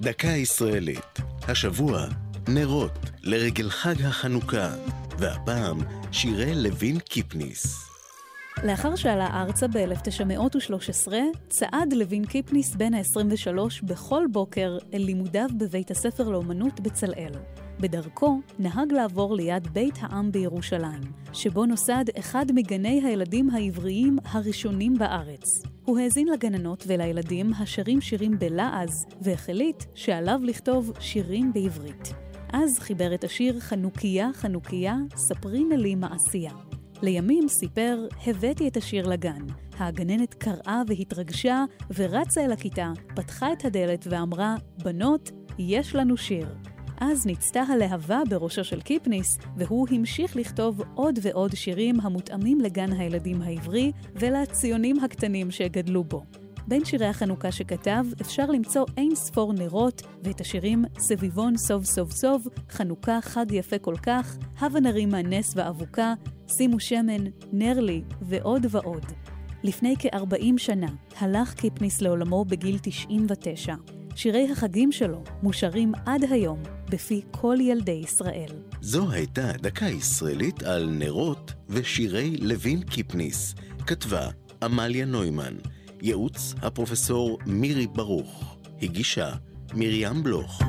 דקה ישראלית. השבוע, נרות לרגל חג החנוכה, והפעם, שירי לוין קיפניס. לאחר שעלה ארצה ב-1913, צעד לוין קיפניס בן ה-23 בכל בוקר אל לימודיו בבית הספר לאומנות בצלאל. בדרכו נהג לעבור ליד בית העם בירושלים, שבו נוסד אחד מגני הילדים העבריים הראשונים בארץ. הוא האזין לגננות ולילדים השרים שירים בלעז, והחליט שעליו לכתוב שירים בעברית. אז חיבר את השיר חנוכיה, חנוכיה, ספרי נא לי מעשייה. לימים סיפר, הבאתי את השיר לגן. הגננת קראה והתרגשה, ורצה אל הכיתה, פתחה את הדלת ואמרה, בנות, יש לנו שיר. אז ניצתה הלהבה בראשו של קיפניס, והוא המשיך לכתוב עוד ועוד שירים המותאמים לגן הילדים העברי ולציונים הקטנים שגדלו בו. בין שירי החנוכה שכתב אפשר למצוא אין ספור נרות, ואת השירים סביבון סוב סוב סוב, חנוכה חג יפה כל כך, הבה נרימה נס ואבוקה, שימו שמן, נר לי ועוד ועוד. לפני כ-40 שנה הלך קיפניס לעולמו בגיל 99. שירי החגים שלו מושרים עד היום בפי כל ילדי ישראל. זו הייתה דקה ישראלית על נרות ושירי לוין קיפניס. כתבה עמליה נוימן. ייעוץ הפרופסור מירי ברוך. הגישה מרים בלוך.